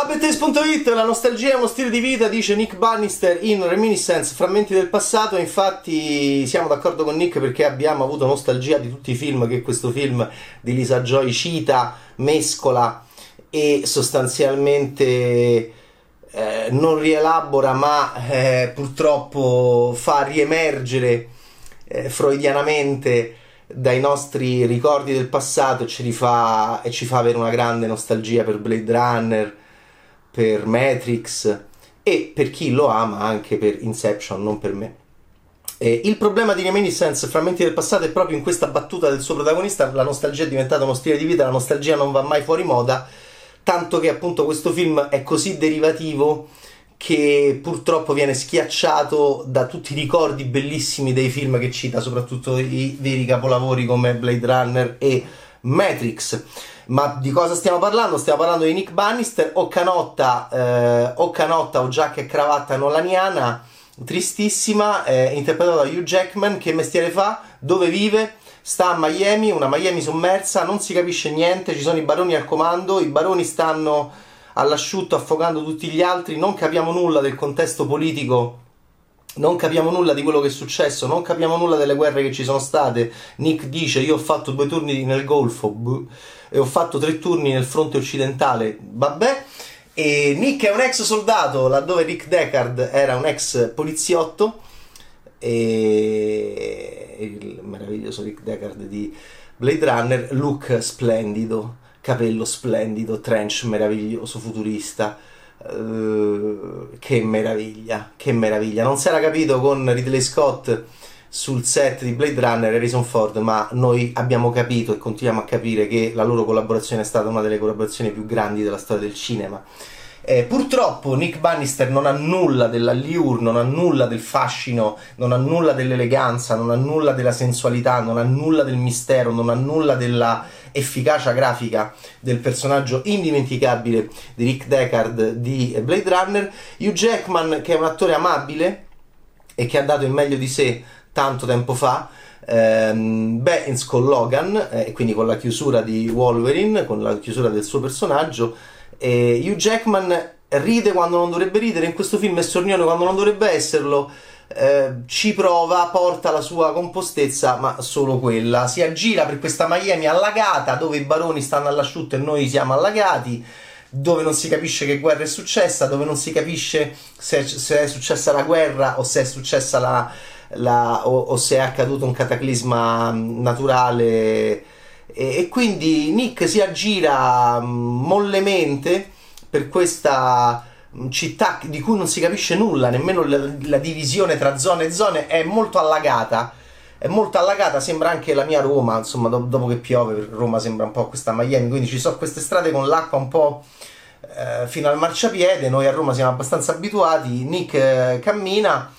Ciao Bettes.it, la nostalgia è uno stile di vita, dice Nick Bannister in Reminiscence, frammenti del passato, infatti siamo d'accordo con Nick perché abbiamo avuto nostalgia di tutti i film che questo film di Lisa Joy cita, mescola e sostanzialmente eh, non rielabora ma eh, purtroppo fa riemergere eh, freudianamente dai nostri ricordi del passato e ci, rifà, e ci fa avere una grande nostalgia per Blade Runner, per Matrix e per chi lo ama anche per Inception, non per me. Eh, il problema di Reminiscence, Frammenti del passato, è proprio in questa battuta del suo protagonista, la nostalgia è diventata uno stile di vita, la nostalgia non va mai fuori moda, tanto che appunto questo film è così derivativo che purtroppo viene schiacciato da tutti i ricordi bellissimi dei film che cita, soprattutto i veri capolavori come Blade Runner e Matrix. Ma di cosa stiamo parlando? Stiamo parlando di Nick Bannister o canotta, eh, o, canotta o giacca e cravatta nolaniana, tristissima, eh, interpretato da Hugh Jackman. Che mestiere fa? Dove vive? Sta a Miami, una Miami sommersa, non si capisce niente, ci sono i baroni al comando, i baroni stanno all'asciutto affogando tutti gli altri, non capiamo nulla del contesto politico non capiamo nulla di quello che è successo, non capiamo nulla delle guerre che ci sono state. Nick dice: Io ho fatto due turni nel Golfo e ho fatto tre turni nel fronte occidentale. Vabbè. E Nick è un ex soldato, laddove Rick Deckard era un ex poliziotto. E il meraviglioso Rick Deckard di Blade Runner, look splendido, capello splendido, trench meraviglioso, futurista Uh, che meraviglia, che meraviglia. Non si era capito con Ridley Scott sul set di Blade Runner e Harrison Ford, ma noi abbiamo capito e continuiamo a capire che la loro collaborazione è stata una delle collaborazioni più grandi della storia del cinema. Eh, purtroppo Nick Bannister non ha nulla dell'allure, non ha nulla del fascino, non ha nulla dell'eleganza, non ha nulla della sensualità, non ha nulla del mistero, non ha nulla della efficacia grafica del personaggio indimenticabile di Rick Deckard di Blade Runner. Hugh Jackman, che è un attore amabile e che ha dato il meglio di sé tanto tempo fa. Ehm, Baines con Logan, eh, quindi con la chiusura di Wolverine, con la chiusura del suo personaggio. E Hugh Jackman ride quando non dovrebbe ridere, in questo film è sornione quando non dovrebbe esserlo eh, ci prova, porta la sua compostezza, ma solo quella. Si aggira per questa Miami allagata dove i baroni stanno all'asciutto e noi siamo allagati. Dove non si capisce che guerra è successa, dove non si capisce se, se è successa la guerra o se è successa la, la o, o, se è accaduto un cataclisma naturale. E, e quindi Nick si aggira mm, mollemente per questa città di cui non si capisce nulla, nemmeno la, la, divisione tra zone e zone è molto allagata. È molto allagata, sembra anche la mia Roma, insomma, do, dopo che piove, Roma sembra un po' questa Miami, quindi ci sono queste strade con l'acqua un po' eh, fino al marciapiede, noi a Roma siamo abbastanza abituati, Nick eh, cammina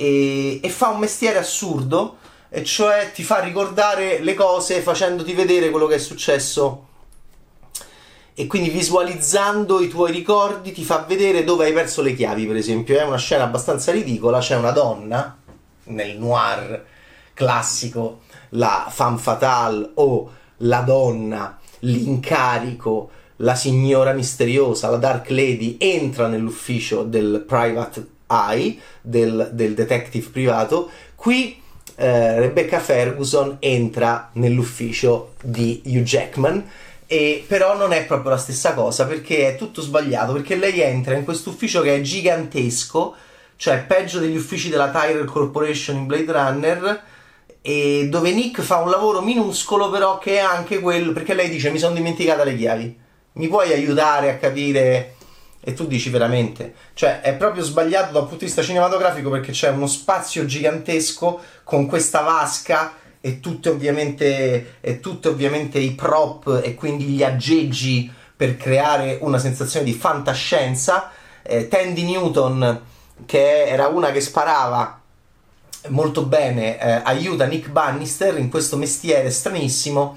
e, e fa un mestiere assurdo, e cioè ti fa ricordare le cose facendoti vedere quello che è successo e quindi visualizzando i tuoi ricordi ti fa vedere dove hai perso le chiavi, per esempio. È una scena abbastanza ridicola, c'è una donna nel noir classico, la femme fatale o la donna, l'incarico, la signora misteriosa, la Dark Lady, entra nell'ufficio del private eye, del, del detective privato. Qui eh, Rebecca Ferguson entra nell'ufficio di Hugh Jackman e però non è proprio la stessa cosa perché è tutto sbagliato perché lei entra in questo ufficio che è gigantesco cioè peggio degli uffici della Tyrell Corporation in Blade Runner e dove Nick fa un lavoro minuscolo però che è anche quello perché lei dice mi sono dimenticata le chiavi mi puoi aiutare a capire e tu dici veramente cioè è proprio sbagliato da un punto di vista cinematografico perché c'è uno spazio gigantesco con questa vasca e tutte ovviamente, e tutte ovviamente i prop e quindi gli aggeggi per creare una sensazione di fantascienza. Eh, Tandy Newton, che era una che sparava molto bene, eh, aiuta Nick Bannister in questo mestiere stranissimo.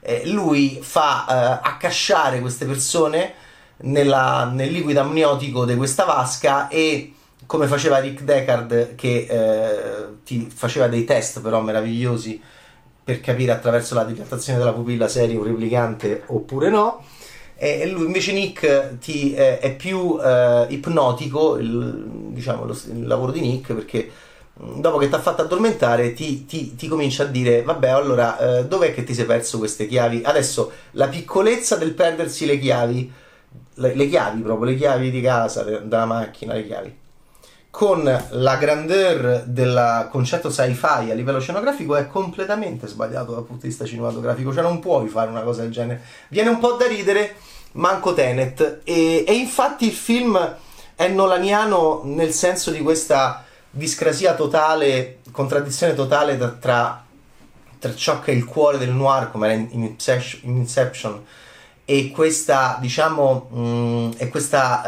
Eh, lui fa eh, accasciare queste persone nella, nel liquido amniotico di questa vasca e come faceva Rick Deckard che eh, ti faceva dei test però meravigliosi per capire attraverso la dilatazione della pupilla se eri un replicante oppure no. E lui invece Nick ti, eh, è più eh, ipnotico, il, diciamo, lo, il lavoro di Nick, perché mm, dopo che ti ha fatto addormentare ti, ti, ti, comincia a dire vabbè allora eh, dov'è che ti sei perso queste chiavi? Adesso la piccolezza del perdersi le chiavi le, le chiavi proprio le chiavi di casa della macchina le chiavi. Con la grandeur del concetto sci-fi a livello scenografico è completamente sbagliato dal punto di vista cinematografico, cioè non puoi fare una cosa del genere. Viene un po' da ridere, manco Tenet, e, e infatti il film è nolaniano nel senso di questa discrasia totale, contraddizione totale tra, tra, ciò che è il cuore del noir, come era in Inception, e questa, diciamo, mh, mm, e questa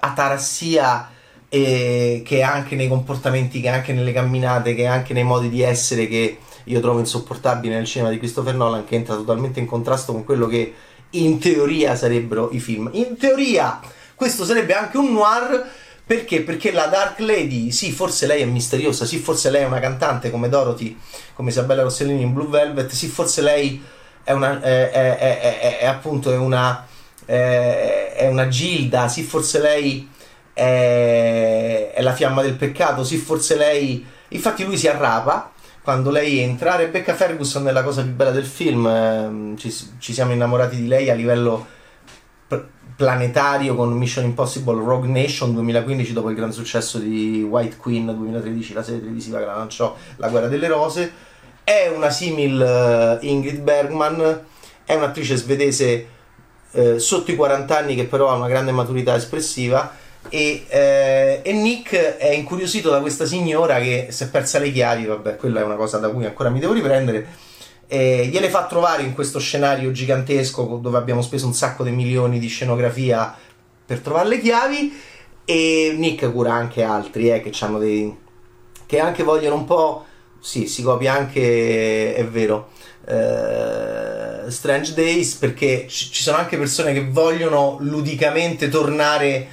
uh, atarassia e che anche nei comportamenti, che anche nelle camminate, che anche nei modi di essere che io trovo insopportabile nel cinema di Christopher Nolan, che entra totalmente in contrasto con quello che in teoria sarebbero i film. In teoria questo sarebbe anche un noir. Perché? Perché la Dark Lady, sì, forse lei è misteriosa, sì, forse lei è una cantante come Dorothy, come Isabella Rossellini in Blue Velvet, sì, forse lei è una, è, è, è, appunto una, è una Gilda, sì, forse lei è, è la fiamma del peccato, sì, forse lei... Infatti lui si arrapa quando lei entra. Rebecca Ferguson è la cosa più bella del film, ehm, ci, ci, siamo innamorati di lei a livello planetario con Mission Impossible Rogue Nation 2015 dopo il gran successo di White Queen 2013, la serie televisiva che la lanciò La guerra delle rose. È una simil uh, Ingrid Bergman, è un'attrice svedese uh, sotto i 40 anni che però ha una grande maturità espressiva e, eh, e, Nick è incuriosito da questa signora che si è persa le chiavi, vabbè, quella è una cosa da cui ancora mi devo riprendere. E gliele fa trovare in questo scenario gigantesco dove abbiamo speso un sacco di milioni di scenografia per trovare le chiavi. E Nick cura anche altri eh, che dei. che anche vogliono un po'. Sì, si copia anche, è vero. Uh, Strange Days perché ci sono anche persone che vogliono ludicamente tornare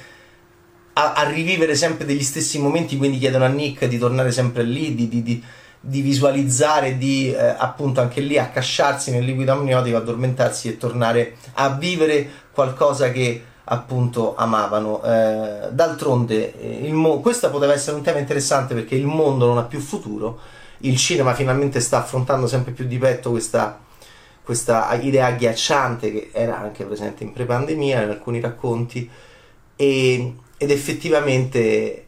a, a, rivivere sempre degli stessi momenti, quindi chiedono a Nick di tornare sempre lì, di, di, di, di visualizzare, di eh, appunto anche lì accasciarsi nel liquido amniotico, addormentarsi e tornare a vivere qualcosa che appunto amavano. Eh, d'altronde, eh, mo- questo poteva essere un tema interessante perché il mondo non ha più futuro, il cinema finalmente sta affrontando sempre più di petto questa, questa idea agghiacciante che era anche presente in pre-pandemia in alcuni racconti e ed effettivamente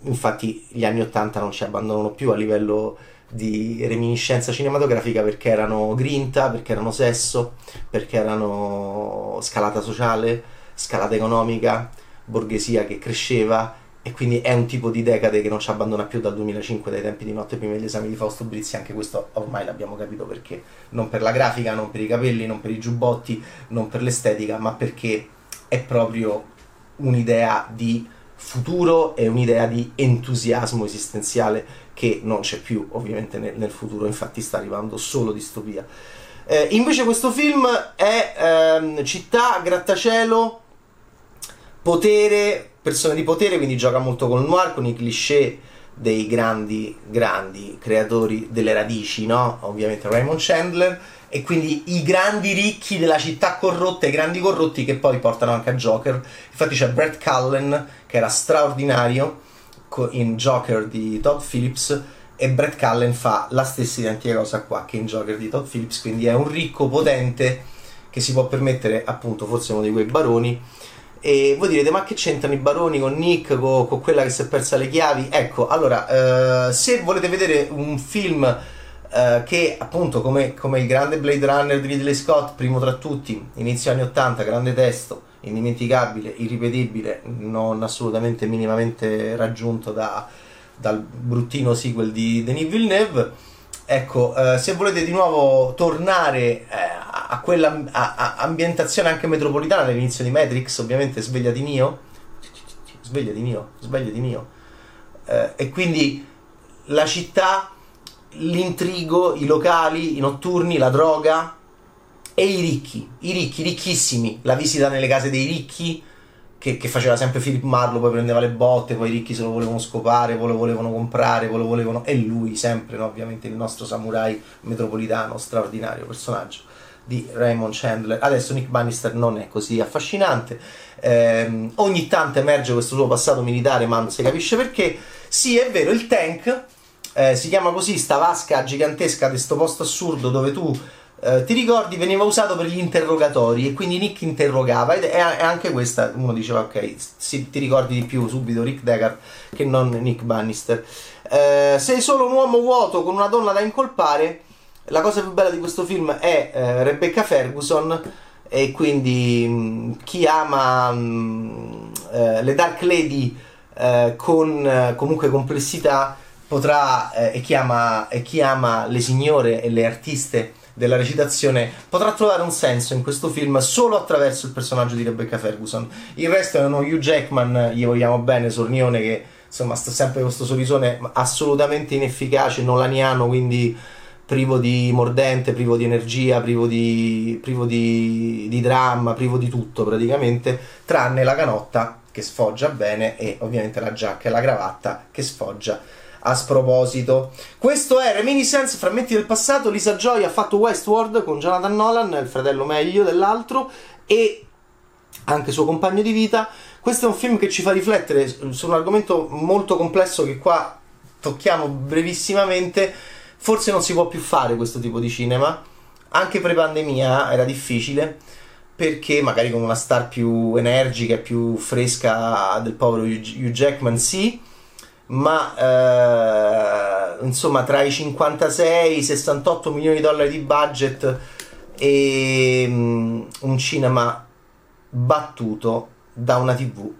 infatti gli anni 80 non ci abbandonano più a livello di reminiscenza cinematografica perché erano grinta, perché erano sesso, perché erano scalata sociale, scalata economica, borghesia che cresceva e quindi è un tipo di decade che non ci abbandona più dal 2005, dai tempi di notte prima degli esami di Fausto Brizzi, anche questo ormai l'abbiamo capito perché, non per la grafica, non per i capelli, non per i giubbotti, non per l'estetica, ma perché è proprio un'idea di futuro e un'idea di entusiasmo esistenziale che non c'è più ovviamente nel, nel futuro, infatti sta arrivando solo distopia. Eh, invece questo film è ehm, città, grattacielo, potere, persone di potere, quindi gioca molto con il noir, con i cliché dei grandi, grandi creatori delle radici, no? Ovviamente Raymond Chandler e quindi i grandi ricchi della città corrotta, i grandi corrotti che poi portano anche a Joker. Infatti c'è Brett Cullen che era straordinario in Joker di Todd Phillips e Brett Cullen fa la stessa identica cosa qua che in Joker di Todd Phillips, quindi è un ricco potente che si può permettere appunto forse uno di quei baroni e voi direte ma che c'entrano i baroni con Nick, con, con quella che si è persa le chiavi? Ecco, allora, eh, se volete vedere un film Uh, che appunto come, come, il grande Blade Runner di Ridley Scott, primo tra tutti, inizio anni 80, grande testo, indimenticabile, irripetibile, non assolutamente minimamente raggiunto da, dal bruttino sequel di Denis Villeneuve. Ecco, uh, se volete di nuovo tornare eh, a quella a, a ambientazione anche metropolitana all'inizio di Matrix, ovviamente sveglia di mio, sveglia di mio, sveglia di mio, uh, e quindi la città l'intrigo, i locali, i notturni, la droga e i ricchi, i ricchi, ricchissimi, la visita nelle case dei ricchi che, che faceva sempre Philip Marlowe, poi prendeva le botte, poi i ricchi se lo volevano scopare, poi lo volevano comprare, poi lo volevano... e lui sempre, no? ovviamente il nostro samurai metropolitano, straordinario personaggio. Di Raymond Chandler. Adesso Nick Bannister non è così affascinante. Eh, ogni tanto emerge questo suo passato militare, ma non si capisce perché. Sì, è vero, il tank eh, si chiama così, sta vasca gigantesca questo posto assurdo dove tu eh, ti ricordi veniva usato per gli interrogatori e quindi Nick interrogava ed è, anche questa uno diceva ok si, ti ricordi di più subito Rick Deckard che non Nick Bannister eh, sei solo un uomo vuoto con una donna da incolpare la cosa più bella di questo film è eh, Rebecca Ferguson e quindi mh, mm, chi ama mh, mm, eh, le Dark Lady eh, con comunque complessità potrà e chi, ama, e chi ama le signore e le artiste della recitazione potrà trovare un senso in questo film solo attraverso il personaggio di Rebecca Ferguson. Il resto è uno Hugh Jackman, gli vogliamo bene, sornione che insomma sta sempre con questo sorrisone assolutamente inefficace, nolaniano, quindi privo di mordente, privo di energia, privo di, privo di, di dramma, privo di tutto praticamente, tranne la canotta che sfoggia bene e ovviamente la giacca e la cravatta che sfoggia a sproposito. Questo è Reminiscence, Frammenti del passato. Lisa Joy ha fatto Westworld con Jonathan Nolan, il fratello meglio dell'altro, e anche suo compagno di vita. Questo è un film che ci fa riflettere su un argomento molto complesso che qua tocchiamo brevissimamente. Forse non si può più fare questo tipo di cinema. Anche pre-pandemia era difficile perché magari con una star più energica e più fresca del povero Hugh Jackman sì, ma eh, insomma tra i 56 e i 68 milioni di dollari di budget e um, un cinema battuto da una tv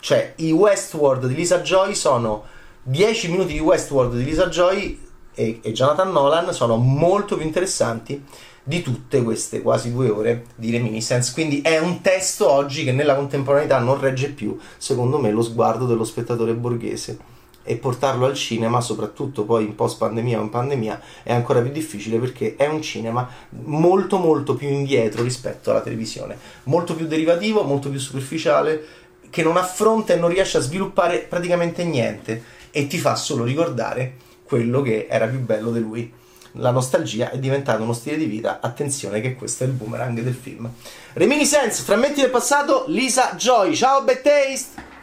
cioè i Westworld di Lisa Joy sono 10 minuti di Westworld di Lisa Joy e, e Jonathan Nolan sono molto più interessanti di tutte queste quasi due ore di reminiscence. Quindi è un testo oggi che nella contemporaneità non regge più, secondo me, lo sguardo dello spettatore borghese. E portarlo al cinema, soprattutto poi in post pandemia o in pandemia, è ancora più difficile perché è un cinema molto molto più indietro rispetto alla televisione, molto più derivativo, molto più superficiale, che non affronta e non riesce a sviluppare praticamente niente. E ti fa solo ricordare quello che era più bello di lui. La nostalgia è diventata uno stile di vita, attenzione che questo è il boomerang del film. Reminiscence, frammenti del passato, Lisa Joy, ciao Bad Taste!